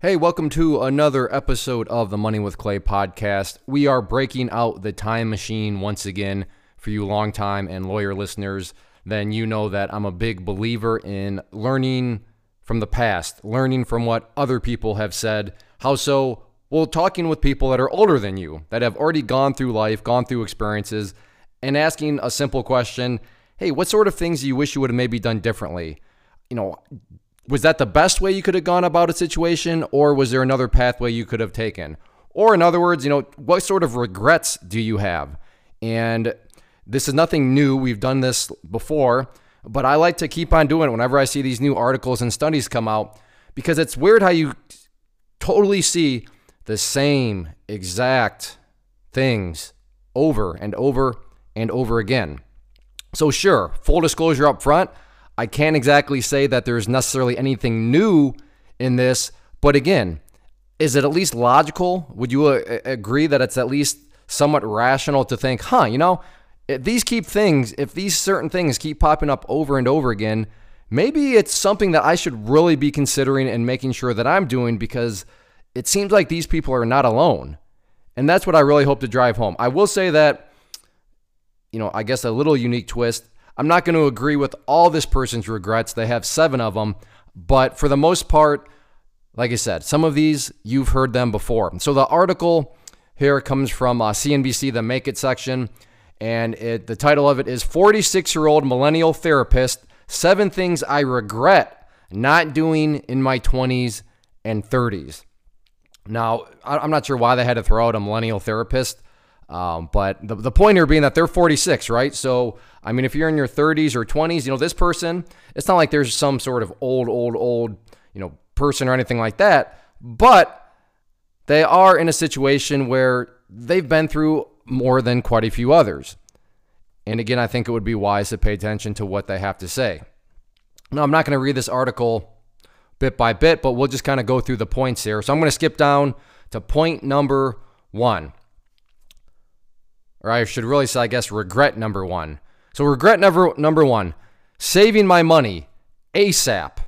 Hey, welcome to another episode of the Money with Clay podcast. We are breaking out the time machine once again for you long-time and lawyer listeners. Then you know that I'm a big believer in learning from the past, learning from what other people have said. How so? Well, talking with people that are older than you, that have already gone through life, gone through experiences, and asking a simple question Hey, what sort of things do you wish you would have maybe done differently? You know, was that the best way you could have gone about a situation, or was there another pathway you could have taken? Or, in other words, you know, what sort of regrets do you have? And this is nothing new. We've done this before, but I like to keep on doing it whenever I see these new articles and studies come out because it's weird how you totally see the same exact things over and over and over again. So, sure, full disclosure up front, I can't exactly say that there's necessarily anything new in this, but again, is it at least logical? Would you uh, agree that it's at least somewhat rational to think, huh, you know, if these keep things, if these certain things keep popping up over and over again, maybe it's something that I should really be considering and making sure that I'm doing because it seems like these people are not alone. And that's what I really hope to drive home. I will say that, you know, I guess a little unique twist. I'm not going to agree with all this person's regrets. They have seven of them. But for the most part, like I said, some of these you've heard them before. So the article here comes from uh, CNBC, the Make It section. And it, the title of it is 46 year old millennial therapist Seven Things I Regret Not Doing in My 20s and 30s. Now, I'm not sure why they had to throw out a millennial therapist. Um, but the, the point here being that they're 46, right? So, I mean, if you're in your 30s or 20s, you know, this person, it's not like there's some sort of old, old, old, you know, person or anything like that. But they are in a situation where they've been through more than quite a few others. And again, I think it would be wise to pay attention to what they have to say. Now, I'm not going to read this article bit by bit, but we'll just kind of go through the points here. So I'm going to skip down to point number one or I should really say, I guess, regret number one. So, regret number, number one saving my money ASAP.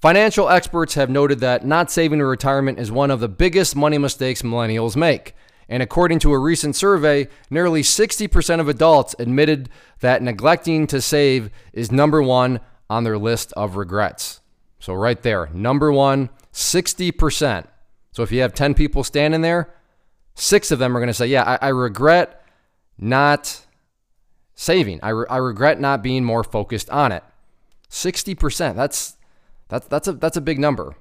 Financial experts have noted that not saving in retirement is one of the biggest money mistakes millennials make. And according to a recent survey, nearly 60% of adults admitted that neglecting to save is number one on their list of regrets. So, right there, number one, 60%. So, if you have 10 people standing there, six of them are going to say, Yeah, I, I regret not saving. I, re- I regret not being more focused on it. 60%. That's that's that's a that's a big number.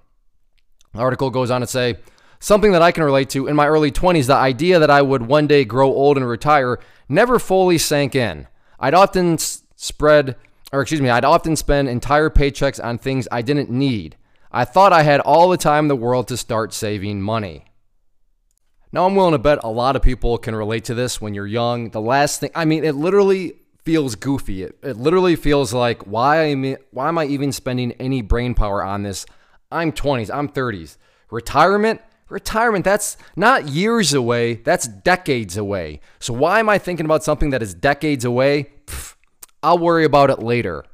The article goes on to say something that I can relate to in my early 20s, the idea that I would one day grow old and retire never fully sank in. I'd often spread or excuse me, I'd often spend entire paychecks on things I didn't need. I thought I had all the time in the world to start saving money. Now, I'm willing to bet a lot of people can relate to this when you're young. The last thing, I mean, it literally feels goofy. It, it literally feels like, why am, I, why am I even spending any brain power on this? I'm 20s, I'm 30s. Retirement? Retirement, that's not years away, that's decades away. So, why am I thinking about something that is decades away? Pfft, I'll worry about it later.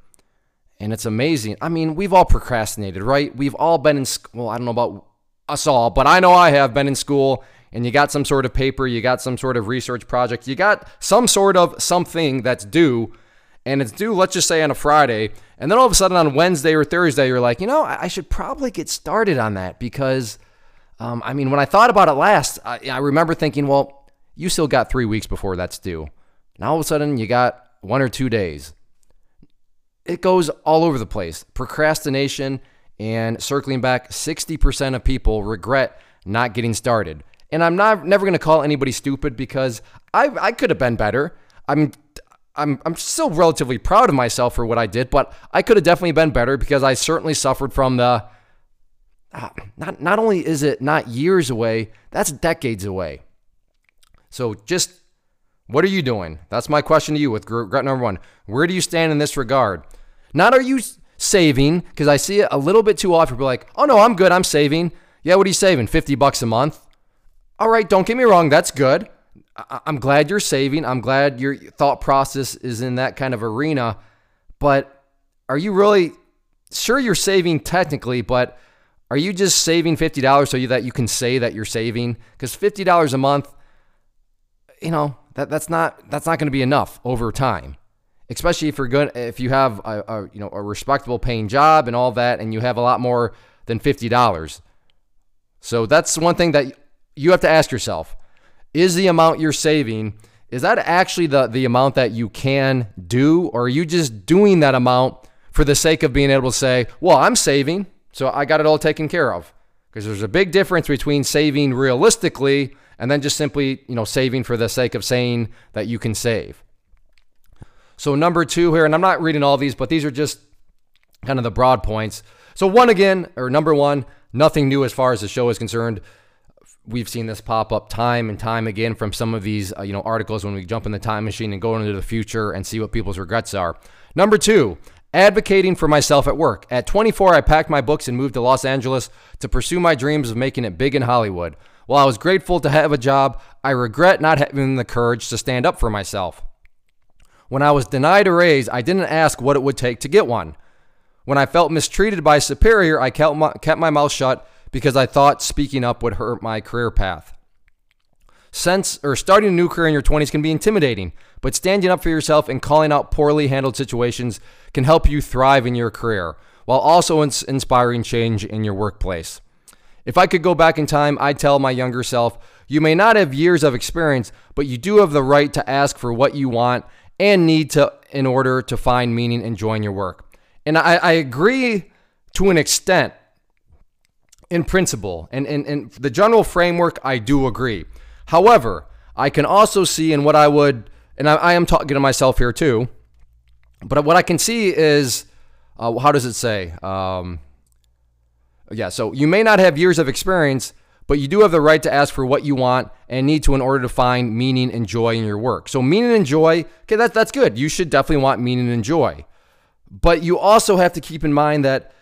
And it's amazing. I mean, we've all procrastinated, right? We've all been in school. Well, I don't know about us all, but I know I have been in school and you got some sort of paper, you got some sort of research project, you got some sort of something that's due, and it's due, let's just say on a Friday, and then all of a sudden on Wednesday or Thursday, you're like, you know, I should probably get started on that because, um, I mean, when I thought about it last, I, I remember thinking, well, you still got three weeks before that's due. Now all of a sudden you got one or two days. It goes all over the place. Procrastination and circling back, 60% of people regret not getting started. And I'm not never to call anybody stupid because I I could have been better. I'm I'm I'm still relatively proud of myself for what I did, but I could have definitely been better because I certainly suffered from the uh, not not only is it not years away, that's decades away. So just what are you doing? That's my question to you with regret number 1. Where do you stand in this regard? Not are you saving because I see it a little bit too often people like, "Oh no, I'm good, I'm saving." Yeah, what are you saving? 50 bucks a month? All right, don't get me wrong, that's good. I'm glad you're saving. I'm glad your thought process is in that kind of arena. But are you really sure you're saving technically? But Are you just saving $50 so that you can say that you're saving? Because $50 a month, you know, that, that's not that's not going to be enough over time. Especially if you're good if you have a, a you know a respectable paying job and all that and you have a lot more than $50. So that's one thing that you have to ask yourself. Is the amount you're saving is that actually the the amount that you can do or are you just doing that amount for the sake of being able to say, "Well, I'm saving, so I got it all taken care of." Because there's a big difference between saving realistically and then just simply, you know, saving for the sake of saying that you can save. So number 2 here and I'm not reading all these, but these are just kind of the broad points. So one again, or number 1, nothing new as far as the show is concerned we've seen this pop up time and time again from some of these uh, you know articles when we jump in the time machine and go into the future and see what people's regrets are. Number 2, advocating for myself at work. At 24, I packed my books and moved to Los Angeles to pursue my dreams of making it big in Hollywood. While I was grateful to have a job, I regret not having the courage to stand up for myself. When I was denied a raise, I didn't ask what it would take to get one. When I felt mistreated by a superior, I kept my, kept my mouth shut because I thought speaking up would hurt my career path. Since or starting a new career in your 20s can be intimidating, but standing up for yourself and calling out poorly handled situations can help you thrive in your career while also ins- inspiring change in your workplace. If I could go back in time, I'd tell my younger self, you may not have years of experience, but you do have the right to ask for what you want and need to in order to find meaning and joy in your work. And I, I agree to an extent in principle and, and, and the general framework, I do agree. However, I can also see in what I would, and I, I am talking to myself here too, but what I can see is, uh, how does it say? Um, yeah, so you may not have years of experience, but you do have the right to ask for what you want and need to in order to find meaning and joy in your work. So meaning and joy, okay, that's that's good. You should definitely want meaning and joy. But you also have to keep in mind that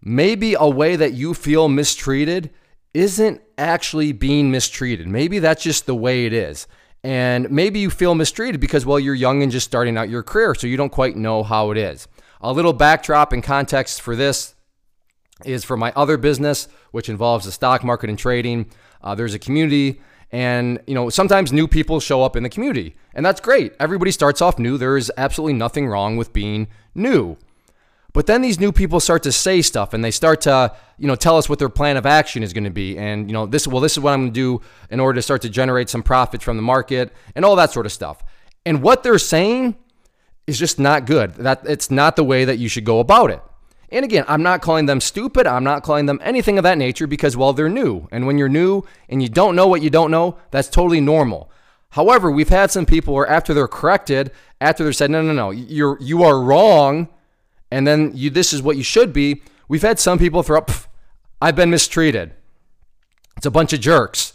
maybe a way that you feel mistreated isn't actually being mistreated. Maybe that's just the way it is. And maybe you feel mistreated because, well, you're young and just starting out your career, so you don't quite know how it is. A little backdrop and context for this is for my other business, which involves the stock market and trading. Uh, there's a community, and you know sometimes new people show up in the community, and that's great. Everybody starts off new. There is absolutely nothing wrong with being new. But then these new people start to say stuff and they start to, you know, tell us what their plan of action is going to be. And, you know, this, well, this is what I'm going to do in order to start to generate some profit from the market and all that sort of stuff. And what they're saying is just not good. That it's not the way that you should go about it. And again, I'm not calling them stupid. I'm not calling them anything of that nature because, well, they're new. And when you're new and you don't know what you don't know, that's totally normal. However, we've had some people where after they're corrected, after they're said, no, no, no, you're you are wrong and then you this is what you should be. We've had some people throw up, I've been mistreated. It's a bunch of jerks.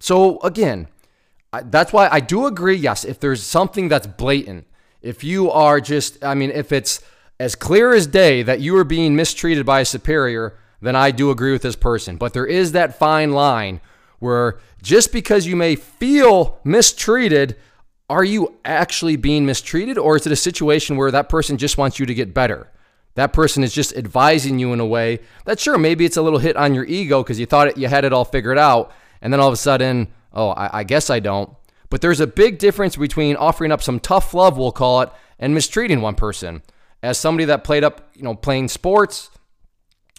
So again, I, that's why I do agree. Yes, if there's something that's blatant, if you are just, I mean, if it's as clear as day that you are being mistreated by a superior, then I do agree with this person. But there is that fine line where just because you may feel mistreated are you actually being mistreated or is it a situation where that person just wants you to get better? That person is just advising you in a way that sure maybe it's a little hit on your ego because you thought you had it all figured out and then all of a sudden, oh, I, I guess I don't. But there's a big difference between offering up some tough love, we'll call it, and mistreating one person. As somebody that played up, you know, playing sports,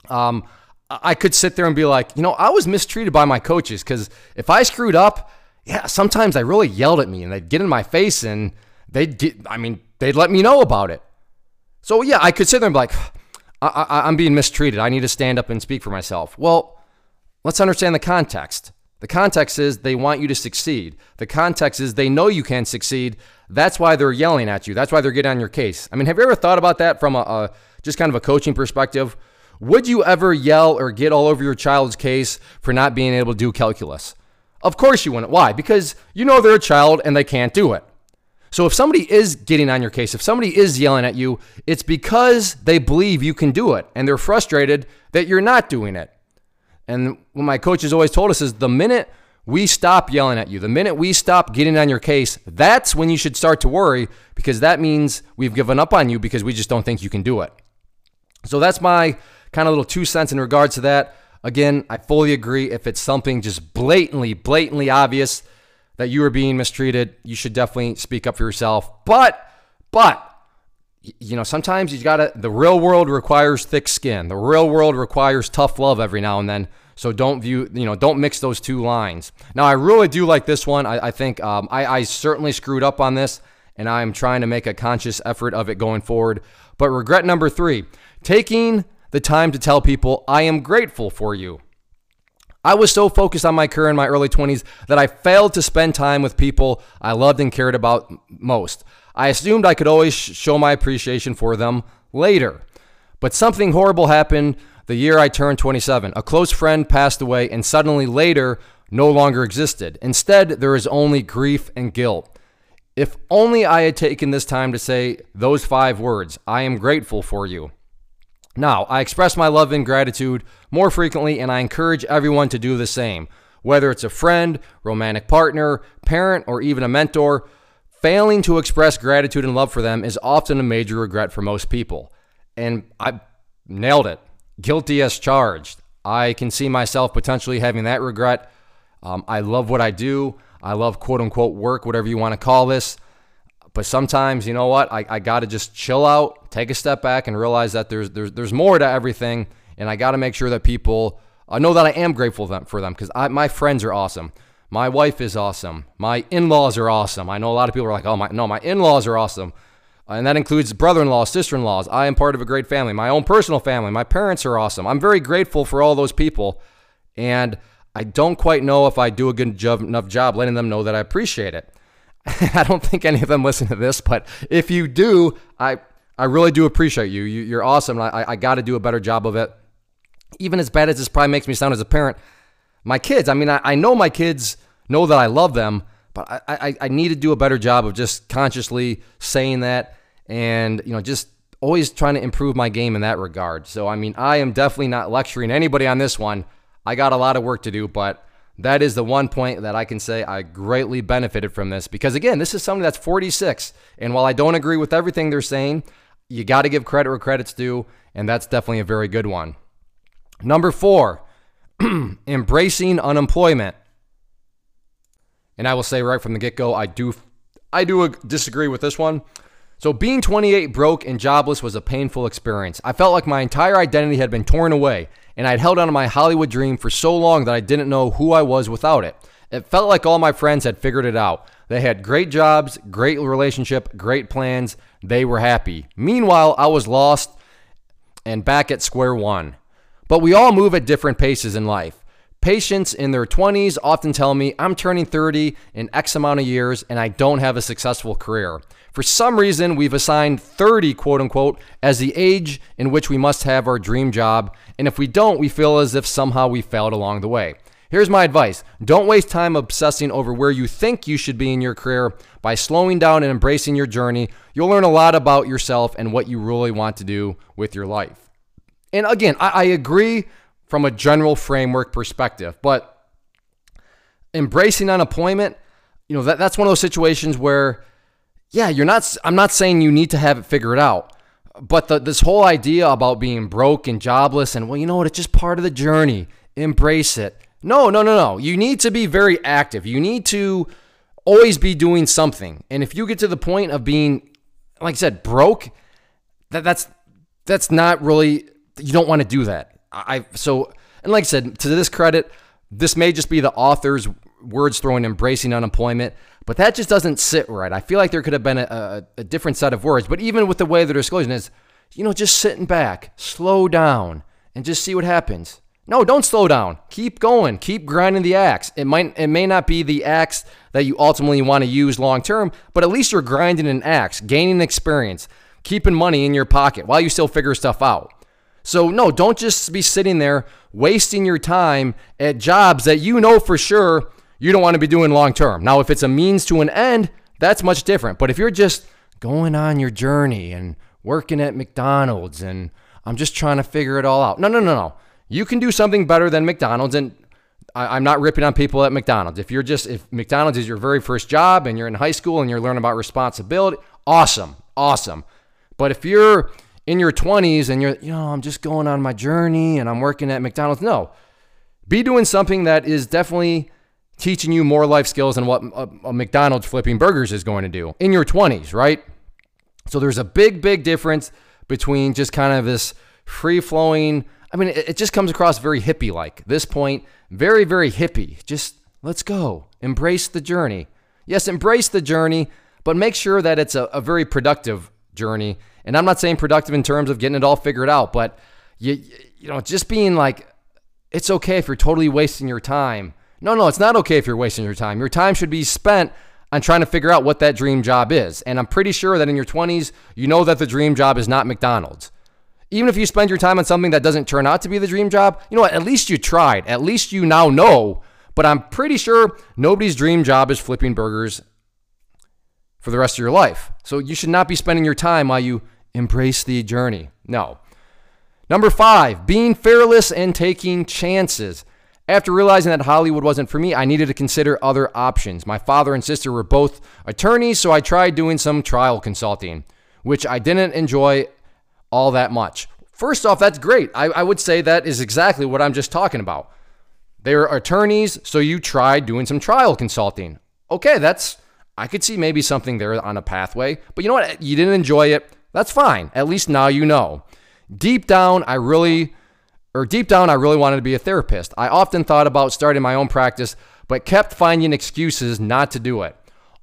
um, I could sit there and be like, you know, I was mistreated by my coaches because if I screwed up, yeah, sometimes they really yelled at me and they'd get in my face and they'd get, I mean, they'd let me know about it. So yeah, I could sit there and be like, I, I'm being mistreated. I need to stand up and speak for myself. Well, let's understand the context. The context is they want you to succeed. The context is they know you can succeed. That's why they're yelling at you. That's why they're getting on your case. I mean, have you ever thought about that from a, a just kind of a coaching perspective? Would you ever yell or get all over your child's case for not being able to do calculus? Of course you wouldn't. Why? Because you know they're a child and they can't do it. So if somebody is getting on your case, if somebody is yelling at you, it's because they believe you can do it and they're frustrated that you're not doing it. And what my coach has always told us is the minute we stop yelling at you, the minute we stop getting on your case, that's when you should start to worry because that means we've given up on you because we just don't think you can do it. So that's my kind of little two cents in regards to that. Again, I fully agree. If it's something just blatantly, blatantly obvious that you are being mistreated, you should definitely speak up for yourself. But, but, you know, sometimes you gotta, the real world requires thick skin. The real world requires tough love every now and then. So don't view, you know, don't mix those two lines. Now, I really do like this one. I, I think um, I, I certainly screwed up on this, and I'm trying to make a conscious effort of it going forward. But regret number three taking the time to tell people, I am grateful for you. I was so focused on my career in my early 20s that I failed to spend time with people I loved and cared about most. I assumed I could always show my appreciation for them later. But something horrible happened the year I turned 27. A close friend passed away and suddenly later no longer existed. Instead, there is only grief and guilt. If only I had taken this time to say those five words I am grateful for you. Now, I express my love and gratitude more frequently, and I encourage everyone to do the same. Whether it's a friend, romantic partner, parent, or even a mentor, failing to express gratitude and love for them is often a major regret for most people. And I nailed it. Guilty as charged. I can see myself potentially having that regret. Um, I love what I do. I love quote unquote work, whatever you want to call this. But sometimes, you know what? I, I got to just chill out, take a step back, and realize that there's there's there's more to everything, and I got to make sure that people uh, know that I am grateful for them because my friends are awesome. My wife is awesome. My in-laws are awesome. I know a lot of people are like, "Oh my, no, my in-laws are awesome," and that includes brother-in-laws, sister-in-laws. I am part of a great family. My own personal family. My parents are awesome. I'm very grateful for all those people, and I don't quite know if I do a good job, enough job letting them know that I appreciate it. I don't think any of them listen to this, but if you do, I I really do appreciate you. you are awesome. I, I got to do a better job of it. Even as bad as this probably makes me sound as a parent, my kids, I mean, I, I know my kids know that I love them, but I, I, I need to do a better job of just consciously saying that and, you know, just always trying to improve my game in that regard. So, I mean, I am definitely not lecturing anybody on this one. I got a lot of work to do, but that is the one point that I can say I greatly benefited from this because, again, this is somebody that's 46. And while I don't agree with everything they're saying, you got to give credit where credit's due. And that's definitely a very good one. Number four, embracing unemployment. And I will say right from the get go, I do, I do disagree with this one. So, being 28 broke and jobless was a painful experience. I felt like my entire identity had been torn away and I'd held on to my Hollywood dream for so long that I didn't know who I was without it. It felt like all my friends had figured it out. They had great jobs, great relationship, great plans. They were happy. Meanwhile, I was lost and back at square one. But we all move at different paces in life. Patients in their 20s often tell me I'm turning 30 in X amount of years and I don't have a successful career. For some reason, we've assigned 30, quote unquote, as the age in which we must have our dream job. And if we don't, we feel as if somehow we failed along the way. Here's my advice don't waste time obsessing over where you think you should be in your career. By slowing down and embracing your journey, you'll learn a lot about yourself and what you really want to do with your life. And again, I, I agree from a general framework perspective. But embracing unemployment, you know, that, that's one of those situations where, yeah, you're not, I'm not saying you need to have it figured out. But the, this whole idea about being broke and jobless and, well, you know what, it's just part of the journey. Embrace it. No, no, no, no. You need to be very active. You need to always be doing something. And if you get to the point of being, like I said, broke, that, that's that's not really you don't want to do that. I so and like I said, to this credit, this may just be the author's words throwing embracing unemployment, but that just doesn't sit right. I feel like there could have been a, a, a different set of words. But even with the way they're disclosing is, you know, just sitting back, slow down, and just see what happens. No, don't slow down. Keep going. Keep grinding the axe. It might it may not be the axe that you ultimately want to use long term, but at least you're grinding an axe, gaining experience, keeping money in your pocket while you still figure stuff out. So, no, don't just be sitting there wasting your time at jobs that you know for sure you don't want to be doing long term. Now, if it's a means to an end, that's much different. But if you're just going on your journey and working at McDonald's and I'm just trying to figure it all out. No, no, no, no. You can do something better than McDonald's. And I, am not ripping on people at McDonald's. If you're just, if McDonald's is your very first job and you're in high school and you're learning about responsibility, awesome, awesome. But if you're in your 20s and you're, you know, I'm just going on my journey and I'm working at McDonald's. No. Be doing something that is definitely teaching you more life skills than what a, a McDonald's flipping burgers is going to do in your 20s, right? So there's a big, big difference between just kind of this free flowing. I mean, it, it just comes across very hippie like. This point, very, very hippie. Just let's go. Embrace the journey. Yes, embrace the journey, but make sure that it's a, a very productive journey. And I'm not saying productive in terms of getting it all figured out, but you, you know, just being like, it's okay if you're totally wasting your time. No, no, it's not okay if you're wasting your time. Your time should be spent on trying to figure out what that dream job is. And I'm pretty sure that in your 20s, you know that the dream job is not McDonald's. Even if you spend your time on something that doesn't turn out to be the dream job, you know what? At least you tried. At least you now know. But I'm pretty sure nobody's dream job is flipping burgers for the rest of your life. So you should not be spending your time while you embrace the journey. No. Number five, being fearless and taking chances. After realizing that Hollywood wasn't for me, I needed to consider other options. My father and sister were both attorneys, so I tried doing some trial consulting, which I didn't enjoy all that much. First off, that's great. I, I would say that is exactly what I'm just talking about. They were attorneys, so you tried doing some trial consulting. Okay, that's, I could see maybe something there on a pathway, but you know what? You didn't enjoy it. That's fine. At least now you know. Deep down, I really or deep down, I really wanted to be a therapist. I often thought about starting my own practice, but kept finding excuses not to do it.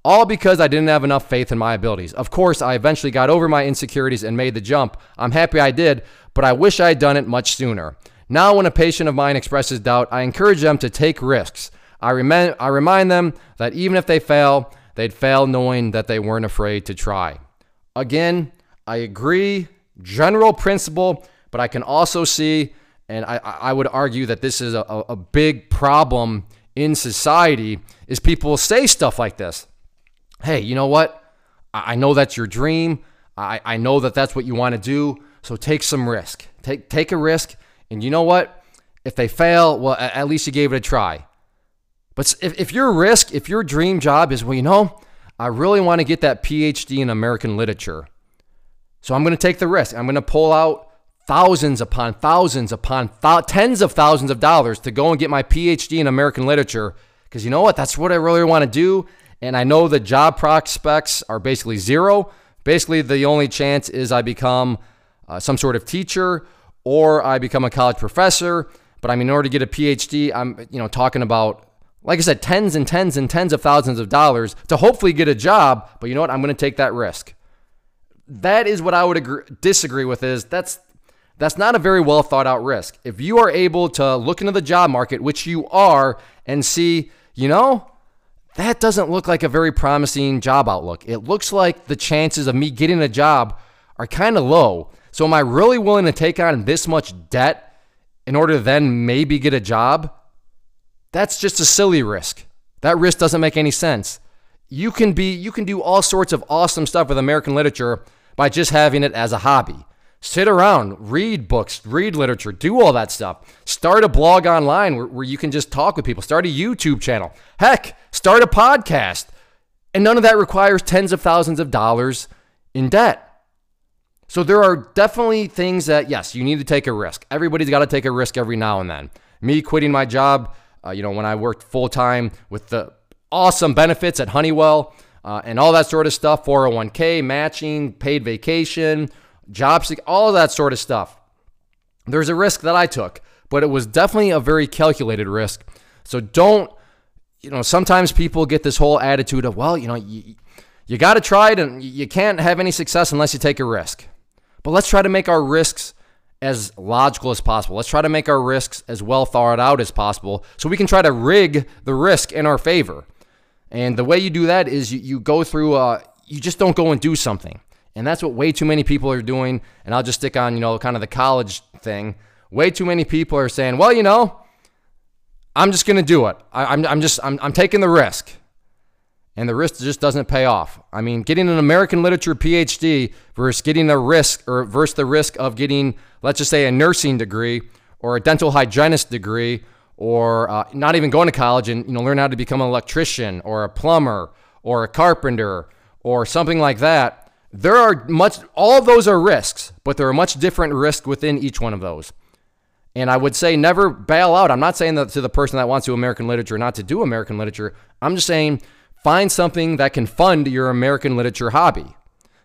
All because I didn't have enough faith in my abilities. Of course, I eventually got over my insecurities and made the jump. I'm happy I did, but I wish I had done it much sooner. Now, when a patient of mine expresses doubt, I encourage them to take risks. I, rem- I remind them that even if they fail, they'd fail knowing that they weren't afraid to try. Again, I agree, general principle, but I can also see and I, I would argue that this is a, a big problem in society is people say stuff like this. Hey, you know what? I know that's your dream. I, I know that that's what you want to do. So take some risk. Take take a risk. And you know what? If they fail, well, at least you gave it a try. But if, if your risk, if your dream job is, well, you know, I really want to get that PhD in American literature. So I'm going to take the risk. I'm going to pull out thousands upon thousands upon th- tens of thousands of dollars to go and get my PhD in American literature because you know what? That's what I really want to do. And I know the job prospects are basically zero. Basically, the only chance is I become uh, some sort of teacher or I become a college professor. But I mean, in order to get a PhD, I'm you know talking about like I said, tens and tens and tens of thousands of dollars to hopefully get a job. But you know what? I'm going to take that risk. That is what I would agree, disagree with. Is that's that's not a very well thought out risk. If you are able to look into the job market, which you are, and see, you know, that doesn't look like a very promising job outlook. It looks like the chances of me getting a job are kind of low. So, am I really willing to take on this much debt in order to then maybe get a job? That's just a silly risk. That risk doesn't make any sense. You can be you can do all sorts of awesome stuff with American literature by just having it as a hobby. Sit around, read books, read literature, do all that stuff. Start a blog online where, where you can just talk with people. Start a YouTube channel. Heck, start a podcast. And none of that requires tens of thousands of dollars in debt. So there are definitely things that, yes, you need to take a risk. Everybody's got to take a risk every now and then. Me quitting my job, uh, you know, when I worked full time with the awesome benefits at Honeywell uh, and all that sort of stuff 401k, matching, paid vacation, job seek, all of that sort of stuff. There's a risk that I took, but it was definitely a very calculated risk. So don't, you know, sometimes people get this whole attitude of, well, you know, you, you got to try it and you can't have any success unless you take a risk. But let's try to make our risks as logical as possible. Let's try to make our risks as well thought out as possible so we can try to rig the risk in our favor. And the way you do that is you, you go through, uh, you just don't go and do something. And that's what way too many people are doing. And I'll just stick on, you know, kind of the college thing. Way too many people are saying, well, you know, I'm just going to do it. I, am I'm, I'm just, I'm, I'm taking the risk. And the risk just doesn't pay off. I mean, getting an American literature PhD versus getting a risk or versus the risk of getting, let's just say, a nursing degree or a dental hygienist degree or uh, not even going to college and you know learn how to become an electrician or a plumber or a carpenter or something like that there are much, all of those are risks, but there are much different risks within each one of those. And I would say never bail out. I'm not saying that to the person that wants to do American literature not to do American literature. I'm just saying find something that can fund your American literature hobby.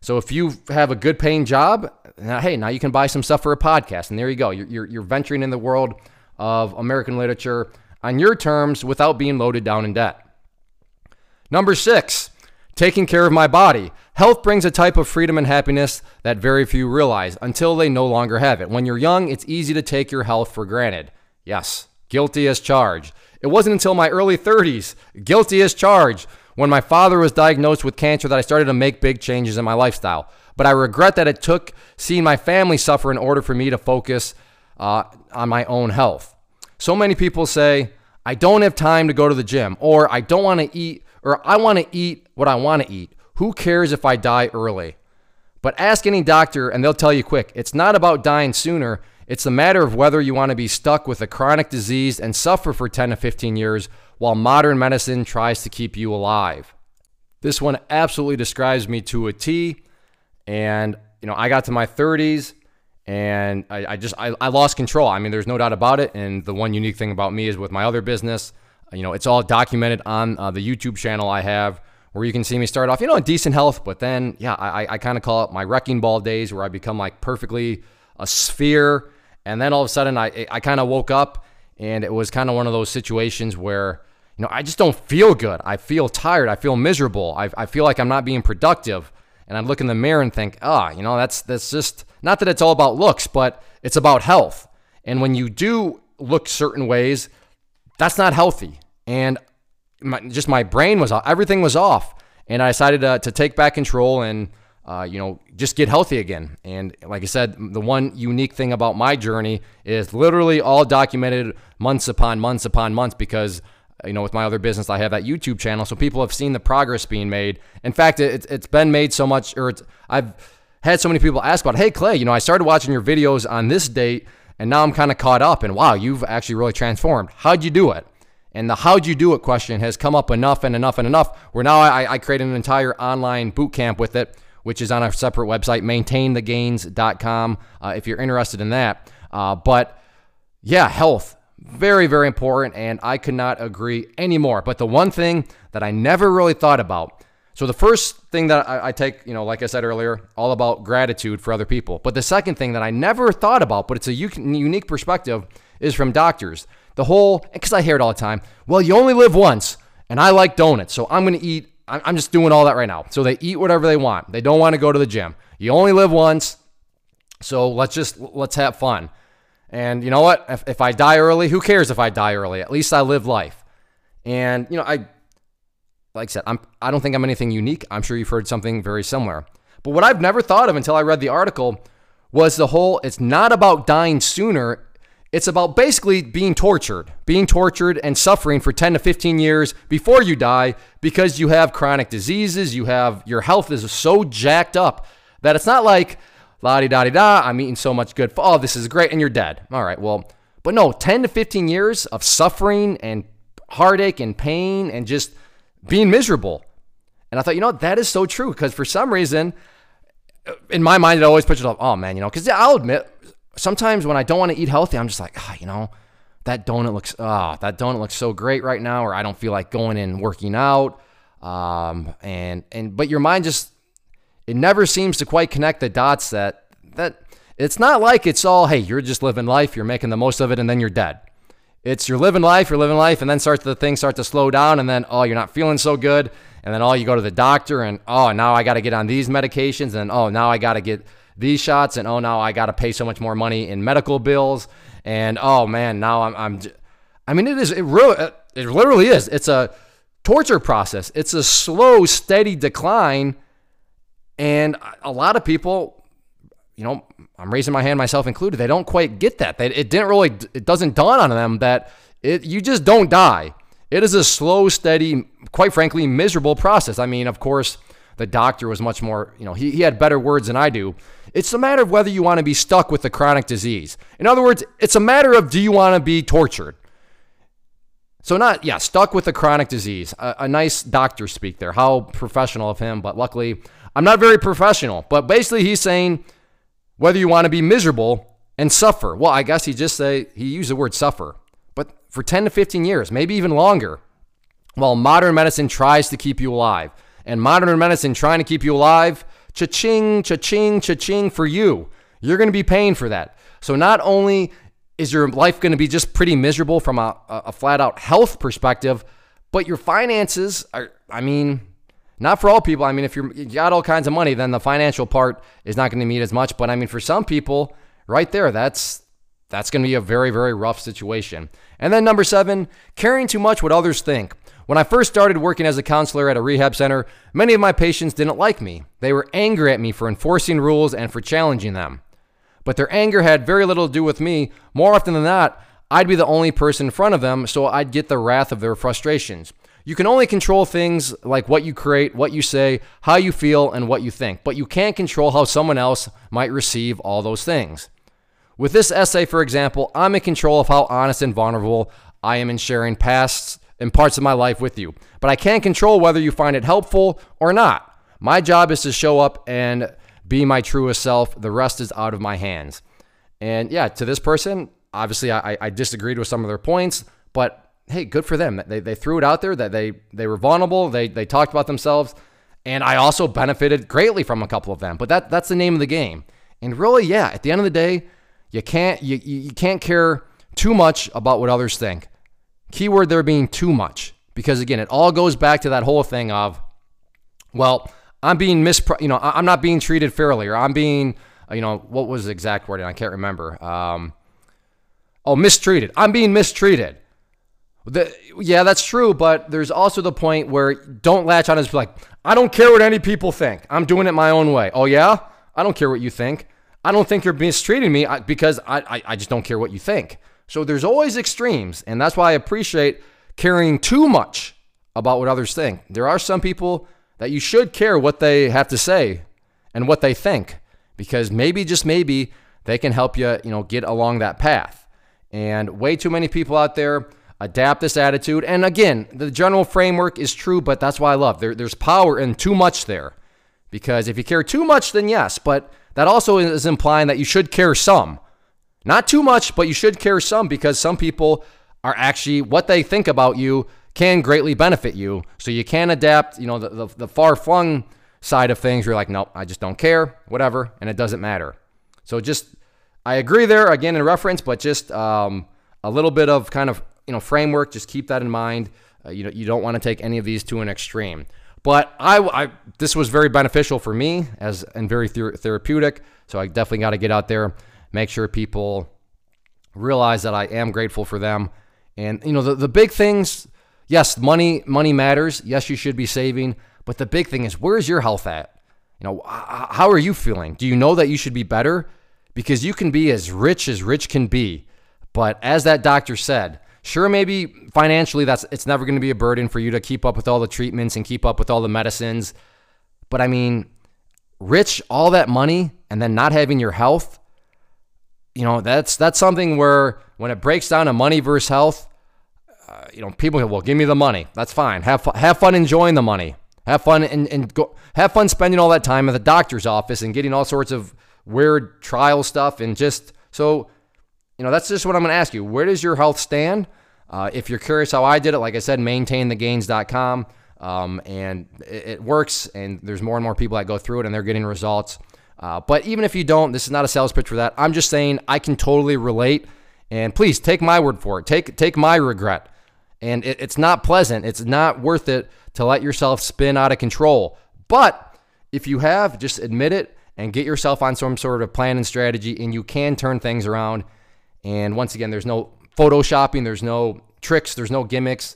So if you have a good paying job, hey, now you can buy some stuff for a podcast. And there you go. You're, you're, you're venturing in the world of American literature on your terms without being loaded down in debt. Number six, taking care of my body. Health brings a type of freedom and happiness that very few realize until they no longer have it. When you're young, it's easy to take your health for granted. Yes, guilty as charged. It wasn't until my early 30s, guilty as charged, when my father was diagnosed with cancer that I started to make big changes in my lifestyle. But I regret that it took seeing my family suffer in order for me to focus uh, on my own health. So many people say, I don't have time to go to the gym, or I don't want to eat, or I want to eat what I want to eat. Who cares if I die early? But ask any doctor, and they'll tell you quick it's not about dying sooner. It's a matter of whether you want to be stuck with a chronic disease and suffer for 10 to 15 years while modern medicine tries to keep you alive. This one absolutely describes me to a T. And, you know, I got to my 30s and I, I just, I, I, lost control. I mean, there's no doubt about it. And the one unique thing about me is with my other business, you know, it's all documented on uh, the YouTube channel I have where you can see me start off, you know, in decent health. But then, yeah, I, I kind of call it my wrecking ball days where I become like perfectly a sphere. And then all of a sudden I, I kind of woke up and it was kind of one of those situations where, you know, I just don't feel good. I feel tired. I feel miserable. I, I feel like I'm not being productive. And I look in the mirror and think, ah, oh, you know, that's that's just not that it's all about looks, but it's about health. And when you do look certain ways, that's not healthy. And my, just my brain was off. Everything was off. And I decided to, to take back control and, uh, you know, just get healthy again. And like I said, the one unique thing about my journey is literally all documented months upon months upon months because you know, with my other business, I have that YouTube channel, so people have seen the progress being made. In fact, it, it's been made so much, or I've had so many people ask about, hey, Clay, you know, I started watching your videos on this date, and now I'm kind of caught up, and wow, you've actually really transformed. How'd you do it? And the how'd you do it question has come up enough and enough and enough where now I, I created an entire online boot camp with it, which is on our separate website, maintainthegains.com, uh, if you're interested in that. Uh, but yeah, health very, very important, and I could not agree anymore. But the one thing that I never really thought about so the first thing that I, I, take, you know, like I said earlier, all about gratitude for other people. But the second thing that I never thought about, but it's a unique perspective, is from doctors. The whole, because I hear it all the time. Well, you only live once, and I like donuts, so I'm going to eat. I'm just doing all that right now. So they eat whatever they want. They don't want to go to the gym. You only live once, so let's just let's have fun. And you know what? If, if I die early, who cares if I die early? At least I live life. And you know, I like I said, I'm I don't think I'm anything unique. I'm sure you've heard something very similar. But what I've never thought of until I read the article was the whole it's not about dying sooner. It's about basically being tortured, being tortured and suffering for 10 to 15 years before you die because you have chronic diseases, you have your health is so jacked up that it's not like la di da di da, I'm eating so much good. Oh, this is great, and you're dead. All right, well, but no, 10 to 15 years of suffering and heartache and pain and just being miserable. And I thought, you know, that is so true because for some reason, uh, in my mind, it always puts it off. Oh man, you know, because I'll admit, sometimes when I don't want to eat healthy, I'm just like, ah, oh, you know, that donut looks, ah, oh, that donut looks so great right now, or I don't feel like going and working out. Um, and and but your mind just it never seems to quite connect the dots that that it's not like it's all hey you're just living life you're making the most of it and then you're dead it's you're living life you're living life and then starts the things start to slow down and then oh you're not feeling so good and then oh you go to the doctor and oh now i got to get on these medications and oh now i got to get these shots and oh now i got to pay so much more money in medical bills and oh man now i'm, I'm i mean it is it really it literally is it's a torture process it's a slow steady decline and a lot of people, you know, I'm raising my hand, myself included, they don't quite get that. They, it didn't really, it doesn't dawn on them that it, you just don't die. It is a slow, steady, quite frankly, miserable process. I mean, of course, the doctor was much more, you know, he, he had better words than I do. It's a matter of whether you want to be stuck with the chronic disease. In other words, it's a matter of do you want to be tortured? So, not, yeah, stuck with a chronic disease. A, a nice doctor speak there. How professional of him, but luckily, I'm not very professional. But basically, he's saying whether you want to be miserable and suffer. Well, I guess he just say he used the word suffer, but for 10 to 15 years, maybe even longer, while modern medicine tries to keep you alive. And modern medicine trying to keep you alive, cha-ching, cha-ching, cha-ching for you. You're going to be paying for that. So not only is your life going to be just pretty miserable from a, a flat out health perspective, but your finances are, I mean, not for all people. I mean, if you got all kinds of money, then the financial part is not going to meet as much. But I mean, for some people, right there, that's that's going to be a very, very rough situation. And then number seven, caring too much what others think. When I first started working as a counselor at a rehab center, many of my patients didn't like me. They were angry at me for enforcing rules and for challenging them but their anger had very little to do with me. More often than not, I'd be the only person in front of them, so I'd get the wrath of their frustrations. You can only control things like what you create, what you say, how you feel, and what you think, but you can't control how someone else might receive all those things. With this essay, for example, I'm in control of how honest and vulnerable I am in sharing past and parts of my life with you, but I can't control whether you find it helpful or not. My job is to show up and be my truest self. The rest is out of my hands. And yeah, to this person, obviously I, I disagreed with some of their points, but hey, good for them. They, they threw it out there that they, they were vulnerable. They, they talked about themselves. And I also benefited greatly from a couple of them. But that, that's the name of the game. And really, yeah, at the end of the day, you can't, you, you can't care too much about what others think. Keyword there being too much. Because again, it all goes back to that whole thing of, well, I'm being mis, you know, I'm not being treated fairly, or I'm being, uh, you know, what was the exact wording? I can't remember. Um, oh, mistreated. I'm being mistreated. The, yeah, that's true, but there's also the point where don't latch on as like, I don't care what any people think. I'm doing it my own way. Oh yeah, I don't care what you think. I don't think you're mistreating me because I, I, I just don't care what you think. So there's always extremes, and that's why I appreciate caring too much about what others think. There are some people that you should care what they have to say and what they think because maybe just maybe they can help you, you know, get along that path. And way too many people out there adapt this attitude. And again, the general framework is true, but that's why I love there, there's power in too much there. Because if you care too much, then yes, but that also is implying that you should care some. Not too much, but you should care some because some people are actually what they think about you can greatly benefit you. So you can adapt, you know, the, the, the far flung side of things. You're like, nope, I just don't care, whatever, and it doesn't matter. So just, I agree there again in reference, but just um, a little bit of kind of, you know, framework. Just keep that in mind. Uh, you know, you don't want to take any of these to an extreme. But I, I this was very beneficial for me as and very ther- therapeutic. So I definitely got to get out there, make sure people realize that I am grateful for them. And you know, the, the big things yes, money money matters. Yes, you should be saving, but the big thing is where's your health at? You know, how are you feeling? Do you know that you should be better? Because you can be as rich as rich can be, but as that doctor said, sure maybe financially that's it's never going to be a burden for you to keep up with all the treatments and keep up with all the medicines. But I mean, rich all that money and then not having your health, you know, that's that's something where when it breaks down to money versus health, uh, you know, people go, well, give me the money. That's fine. Have fun, have fun enjoying the money. Have fun and, and go, have fun spending all that time at the doctor's office and getting all sorts of weird trial stuff. And just so, you know, that's just what I'm going to ask you. Where does your health stand? Uh, if you're curious how I did it, like I said, maintainthegains.com. Um, and it, it, works. And there's more and more people that go through it and they're getting results. Uh, but even if you don't, this is not a sales pitch for that. I'm just saying I can totally relate. And please take my word for it. Take take my regret. And it, it's not pleasant. It's not worth it to let yourself spin out of control. But if you have, just admit it and get yourself on some sort of plan and strategy, and you can turn things around. And once again, there's no photoshopping, there's no tricks, there's no gimmicks.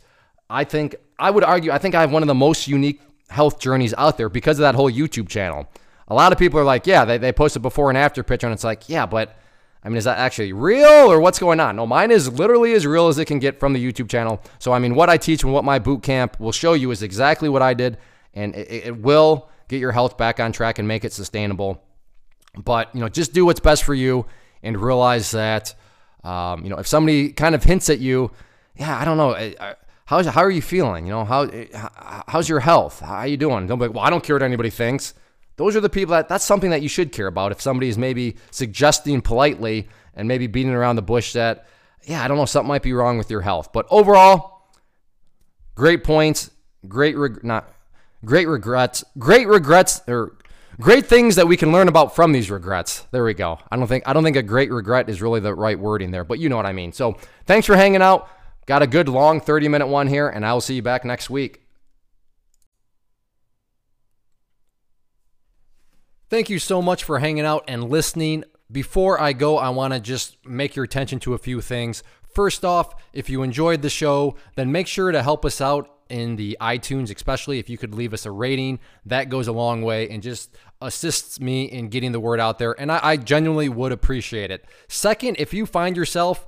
I think, I would argue, I think I have one of the most unique health journeys out there because of that whole YouTube channel. A lot of people are like, yeah, they, they post a before and after picture, and it's like, yeah, but I mean, is that actually real or what's going on? No, mine is literally as real as it can get from the YouTube channel. So, I mean, what I teach and what my boot camp will show you is exactly what I did, and it, it will get your health back on track and make it sustainable. But, you know, just do what's best for you and realize that, um, you know, if somebody kind of hints at you, yeah, I don't know. How's, how are you feeling? You know, how, how's your health? How are you doing? Don't be like, well, I don't care what anybody thinks. Those are the people that that's something that you should care about. If somebody is maybe suggesting politely and maybe beating around the bush that, yeah, I don't know, something might be wrong with your health. But overall, great points, great reg- not great regrets, great regrets or great things that we can learn about from these regrets. There we go. I don't think I don't think a great regret is really the right wording there, but you know what I mean. So, thanks for hanging out. Got a good long 30 minute one here and I will see you back next week. Thank you so much for hanging out and listening. Before I go, I want to just make your attention to a few things. First off, if you enjoyed the show, then make sure to help us out in the iTunes, especially if you could leave us a rating. That goes a long way and just assists me in getting the word out there. And I, I genuinely would appreciate it. Second, if you find yourself